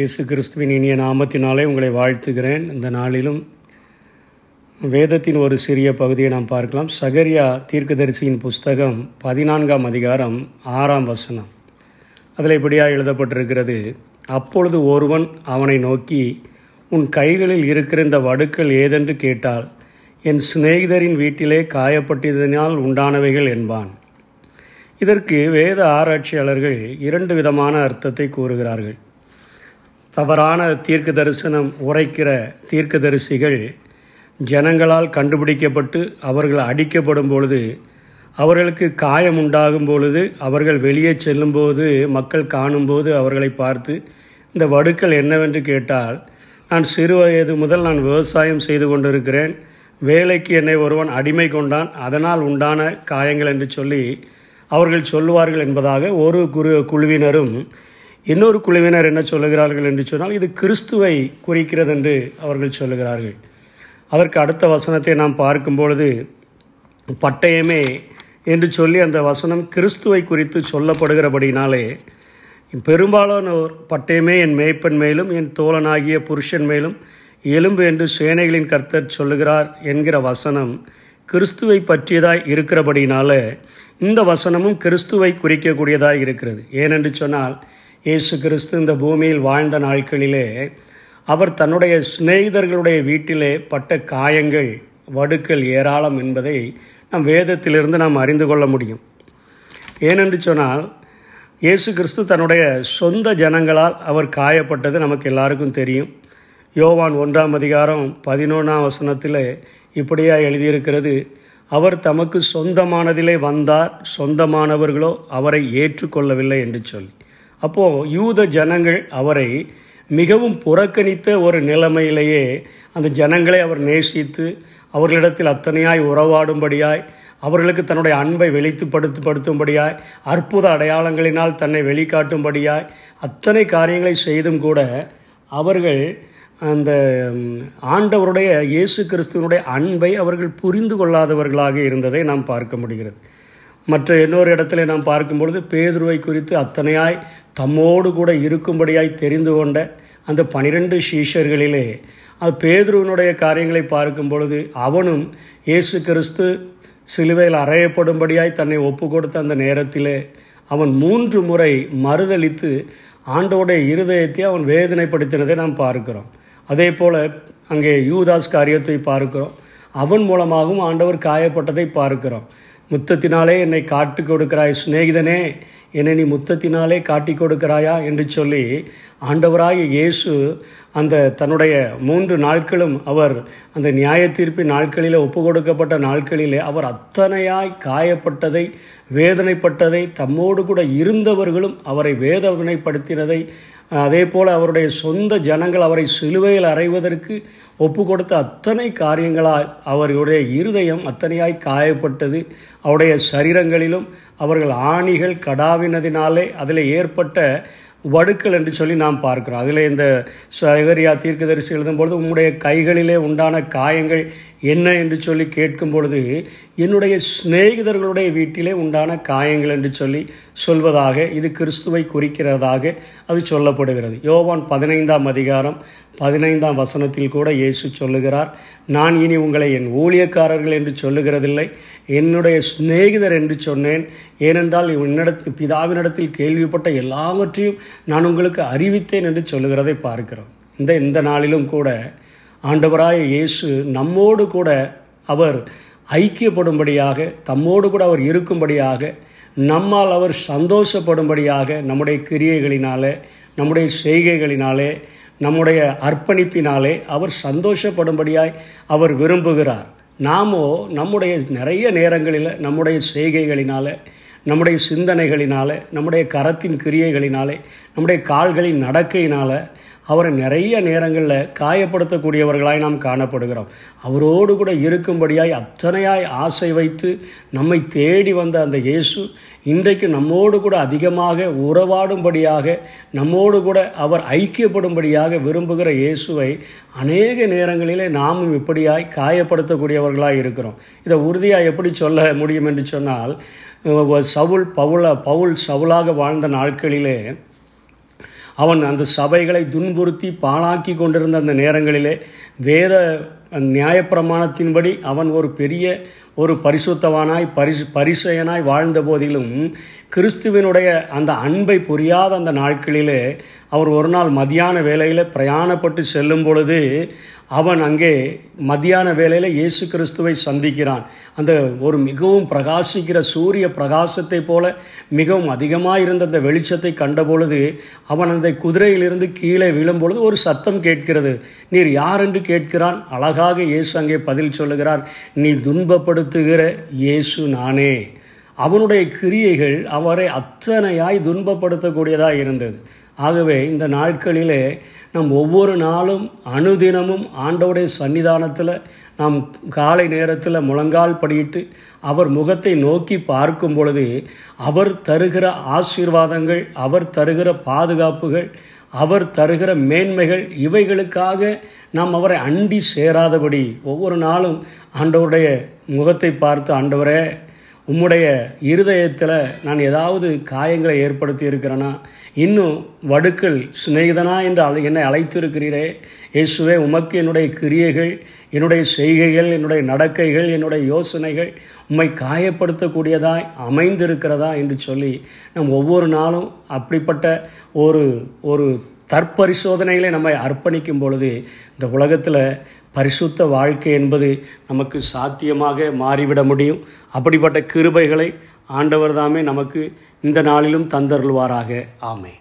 இயேசு கிறிஸ்துவின் இனிய நாமத்தினாலே உங்களை வாழ்த்துகிறேன். இந்த நாளிலும் வேதத்தின் ஒரு சிறிய பகுதியை நாம் பார்க்கலாம். சகரியா தீர்க்கதரிசியின் புஸ்தகம் பதினான்காம் அதிகாரம் ஆறாம் வசனம். அதில் இப்படியாக எழுதப்பட்டிருக்கிறது அப்பொழுது ஒருவன் அவனை நோக்கி உன் கைகளில் இருக்கிற இந்த வடுக்கள் ஏதென்று கேட்டால் என் சிநேகிதரின் வீட்டிலே காயப்பட்டதினால் உண்டானவைகள் என்பான். இதற்கு வேத ஆராய்ச்சியாளர்கள் இரண்டு விதமான அர்த்தத்தை கூறுகிறார்கள். தவறான தீர்க்க தரிசனம் உரைக்கிற தீர்க்கதரிசிகள் ஜனங்களால் கண்டுபிடிக்கப்பட்டு அவர்கள் அடிக்கப்படும் பொழுது அவர்களுக்கு காயம் உண்டாகும் பொழுது அவர்கள் வெளியே செல்லும்போது மக்கள் காணும்போது அவர்களை பார்த்து இந்த வடுக்கள் என்னவென்று கேட்டால் நான் சிறு வயது முதல் நான் விவசாயம் செய்து கொண்டிருக்கிறேன். வேலைக்கு என்னை ஒருவன் அடிமை கொண்டான். அதனால் உண்டான காயங்கள் என்று சொல்லி அவர்கள் சொல்லுவார்கள் என்பதாக ஒரு குரு குழுவினரும் இன்னொரு குழுவினர் என்ன சொல்லுகிறார்கள் என்று சொன்னால் இது கிறிஸ்துவை குறிக்கிறது என்று அவர்கள் சொல்லுகிறார்கள். அதற்கு அடுத்த வசனத்தை நாம் பார்க்கும் பொழுது பட்டயமே என்று சொல்லி அந்த வசனம் கிறிஸ்துவை குறித்து சொல்லப்படுகிறபடினாலே பெரும்பாலானோர் பட்டயமே என் மேய்ப்பன் மேலும் என் தோழனாகிய புருஷன் மேலும் எலும்பு என்று சேனைகளின் கர்த்தர் சொல்லுகிறார் என்கிற வசனம் கிறிஸ்துவை பற்றியதாய் இருக்கிறபடினால இந்த வசனமும் கிறிஸ்துவை குறிக்கக்கூடியதாக இருக்கிறது. ஏனென்று சொன்னால் இயேசு கிறிஸ்து இந்த பூமியில் வாழ்ந்த நாட்களிலே அவர் தன்னுடைய சிநேகிதர்களுடைய வீட்டிலே பட்ட காயங்கள் வடுக்கள் ஏராளம் என்பதை நம் வேதத்திலிருந்து நாம் அறிந்து கொள்ள முடியும். ஏனென்று சொன்னால் இயேசு கிறிஸ்து தன்னுடைய சொந்த ஜனங்களால் அவர் காயப்பட்டது நமக்கு எல்லாருக்கும் தெரியும். யோவான் ஒன்றாம் அதிகாரம் பதினொன்றாம் வசனத்தில் இப்படியா எழுதியிருக்கிறது அவர் தமக்கு சொந்தமானதிலே வந்தார் சொந்தமானவர்களோ அவரை ஏற்றுக்கொள்ளவில்லை என்று சொல்லி. அப்போது யூத ஜனங்கள் அவரை மிகவும் புறக்கணித்த ஒரு நிலைமையிலேயே அந்த ஜனங்களை அவர் நேசித்து அவர்களிடத்தில் அத்தனையாய் உறவாடும்படியாய் அவர்களுக்கு தன்னுடைய அன்பை வெளித்துப்படுத்தப்படுத்தும்படியாய் அற்புத அடையாளங்களினால் தன்னை வெளிக்காட்டும்படியாய் அத்தனை காரியங்களை செய்தும் கூட அவர்கள் அந்த ஆண்டவருடைய இயேசு கிறிஸ்துவனுடைய அன்பை அவர்கள் புரிந்து கொள்ளாதவர்களாக இருந்ததை நாம் பார்க்க முடிகிறது. மற்ற இன்னொரு இடத்துல நாம் பார்க்கும்பொழுது பேதுருவை குறித்து அத்தனையாய் தம்மோடு கூட இருக்கும்படியாய் தெரிந்து கொண்ட அந்த பனிரெண்டு சீஷர்களிலே அது பேதுருவனுடைய காரியங்களை பார்க்கும் பொழுது அவனும் இயேசு கிறிஸ்து சிலுவையில் அறையப்படும்படியாய் தன்னை ஒப்பு கொடுத்த அந்த நேரத்திலே அவன் மூன்று முறை மறுதளித்து ஆண்டோடைய இருதயத்தை அவன் வேதனைப்படுத்தினதை நாம் பார்க்கிறோம். அதே போல் அங்கே யூதாஸ் காரியத்தை பார்க்கிறோம். அவன் மூலமாகவும் ஆண்டவர் காயப்பட்டதை பார்க்கிறோம். முத்தத்தினாலே என்னை காட்டி கொடுக்கிறாய் சிநேகிதனே என்னை நீ முத்தத்தினாலே காட்டி கொடுக்கிறாயா என்று சொல்லி ஆண்டவராக இயேசு அந்த தன்னுடைய மூன்று நாட்களும் அவர் அந்த நியாய தீர்ப்பின் நாட்களில் ஒப்பு கொடுக்கப்பட்ட நாட்களிலே அவர் அத்தனையாய் காயப்பட்டதை வேதனைப்பட்டதை தம்மோடு கூட இருந்தவர்களும் அவரை வேதனைப்படுத்தினதை அதே போல் அவருடைய சொந்த ஜனங்கள் அவரை சிலுவையில் அறைவதற்கு ஒப்பு கொடுத்த அத்தனை காரியங்களால் அவர்களுடைய இருதயம் அத்தனையாய் காயப்பட்டது. அவருடைய சரீரங்களிலும் அவர்கள் ஆணிகள் கடாவினதினாலே அதில் ஏற்பட்ட வடுக்கள் என்று சொல்லி நாம் பார்க்கிறோம். அதில் இந்த சகரியா தீர்க்கதரிசி எழுதும்பொழுது உம்முடைய கைகளிலே உண்டான காயங்கள் என்ன? என்று சொல்லி கேட்கும் பொழுது என்னுடைய சிநேகிதர்களுடைய வீட்டிலே உண்டான காயங்கள் என்று சொல்லி சொல்வதாக இது கிறிஸ்துவை குறிக்கிறதாக அது சொல்லப்படுகிறது. யோவான் பதினைந்தாம் அதிகாரம் பதினைந்தாம் வசனத்தில் கூட இயேசு சொல்லுகிறார் நான் இனி உங்களை என் ஊழியக்காரர்கள் என்று சொல்லுகிறதில்லை என்னுடைய சிநேகிதர் என்று சொன்னேன். ஏனென்றால் என்னிடத்து பிதாவினிடத்தில் கேள்விப்பட்ட எல்லாவற்றையும் நான் உங்களுக்கு அறிவித்தேன் என்று சொல்லுகிறதை பார்க்கிறோம். இந்த இந்த நாளிலும் கூட ஆண்டவராய இயேசு நம்மோடு கூட அவர் ஐக்கியப்படும்படியாக தம்மோடு கூட அவர் இருக்கும்படியாக நம்மால் அவர் சந்தோஷப்படும்படியாக நம்முடைய கிரியைகளினாலே நம்முடைய செய்கைகளினாலே நம்முடைய அர்ப்பணிப்பினாலே அவர் சந்தோஷப்படும்படியாய் அவர் விரும்புகிறார். நாமோ நம்முடைய நிறைய நேரங்களில் நம்முடைய செய்கைகளினால நம்முடைய சிந்தனைகளினால நம்முடைய கரத்தின் கிரியைகளினாலே நம்முடைய கால்களின் நடக்கையினால் அவரை நிறைய நேரங்களில் காயப்படுத்தக்கூடியவர்களாய் நாம் காணப்படுகிறோம். அவரோடு கூட இருக்கும்படியாய் அத்தனையாய் ஆசை வைத்து நம்மை தேடி வந்த அந்த இயேசு இன்றைக்கு நம்மோடு கூட அதிகமாக உறவாடும்படியாக நம்மோடு கூட அவர் ஐக்கியப்படும்படியாக விரும்புகிற இயேசுவை அநேக நேரங்களிலே நாமும் இப்படியாய் காயப்படுத்தக்கூடியவர்களாக இருக்கிறோம். இதை உறுதியாக எப்படி சொல்ல முடியும் என்று சொன்னால் சவுல் பவுல பவுல் சவுலாக வாழ்ந்த நாட்களிலே அவன் அந்த சபைகளை துன்புறுத்தி பாழாக்கி கொண்டிருந்த அந்த நேரங்களிலே வேத நியாயப்பிரமாணத்தின்படி அவன் ஒரு பெரிய ஒரு பரிசுத்தவானாய் பரிசு பரிசயனாய் வாழ்ந்த போதிலும் கிறிஸ்துவினுடைய அந்த அன்பை புரியாத அந்த நாட்களிலே அவர் ஒரு நாள் மதியான வேலையில் பிரயாணப்பட்டு செல்லும் பொழுது அவன் அங்கே மத்தியான வேலையில் இயேசு கிறிஸ்துவை சந்திக்கிறான். அந்த ஒரு மிகவும் பிரகாசிக்கிற சூரிய பிரகாசத்தை போல மிகவும் அதிகமாக இருந்த அந்த வெளிச்சத்தை கண்டபொழுது அவன் அந்த குதிரையிலிருந்து கீழே விழும்பொழுது ஒரு சத்தம் கேட்கிறது. நீர் யார் என்று கேட்கிறான்? அழகாக இயேசு அங்கே பதில் சொல்லுகிறார் நீ துன்பப்படுத்துகிற இயேசு நானே. அவனுடைய கிரியைகள் அவரை அத்தனையாய் துன்பப்படுத்தக்கூடியதாக இருந்தது. ஆகவே இந்த நாட்களிலே நம் ஒவ்வொரு நாளும் அனுதினமும் ஆண்டவுடைய சன்னிதானத்தில் நாம் காலை நேரத்தில் முழங்கால் படியிட்டு அவர் முகத்தை நோக்கி பார்க்கும் பொழுது அவர் தருகிற ஆசீர்வாதங்கள் அவர் தருகிற பாதுகாப்புகள் அவர் தருகிற மேன்மைகள் இவைகளுக்காக நாம் அவரை அண்டி சேராதபடி ஒவ்வொரு நாளும் ஆண்டவருடைய முகத்தை பார்த்து ஆண்டவரே உம்முடைய இருதயத்தில் நான் ஏதாவது காயங்களை ஏற்படுத்தி இருக்கிறேனா இன்னும் வடுக்கள் சிநேகிதனா என்று அழை என்னை அழைத்திருக்கிறீரே இயேசுவே உமக்கு என்னுடைய கிரியைகள் என்னுடைய செய்கைகள் என்னுடைய நடக்கைகள் என்னுடைய யோசனைகள் உம்மை காயப்படுத்தக்கூடியதாய் அமைந்திருக்கிறதா? என்று சொல்லி நம் ஒவ்வொரு நாளும் அப்படிப்பட்ட ஒரு ஒரு தற்பரிசோதனைகளை நம்மை அர்ப்பணிக்கும் பொழுது இந்த உலகத்தில் பரிசுத்த வாழ்க்கை என்பது நமக்கு சாத்தியமாக மாறிவிட முடியும். அப்படிப்பட்ட கிருபைகளை ஆண்டவர் தாமே நமக்கு இந்த நாளிலும் தந்தருள்வாராக. ஆமை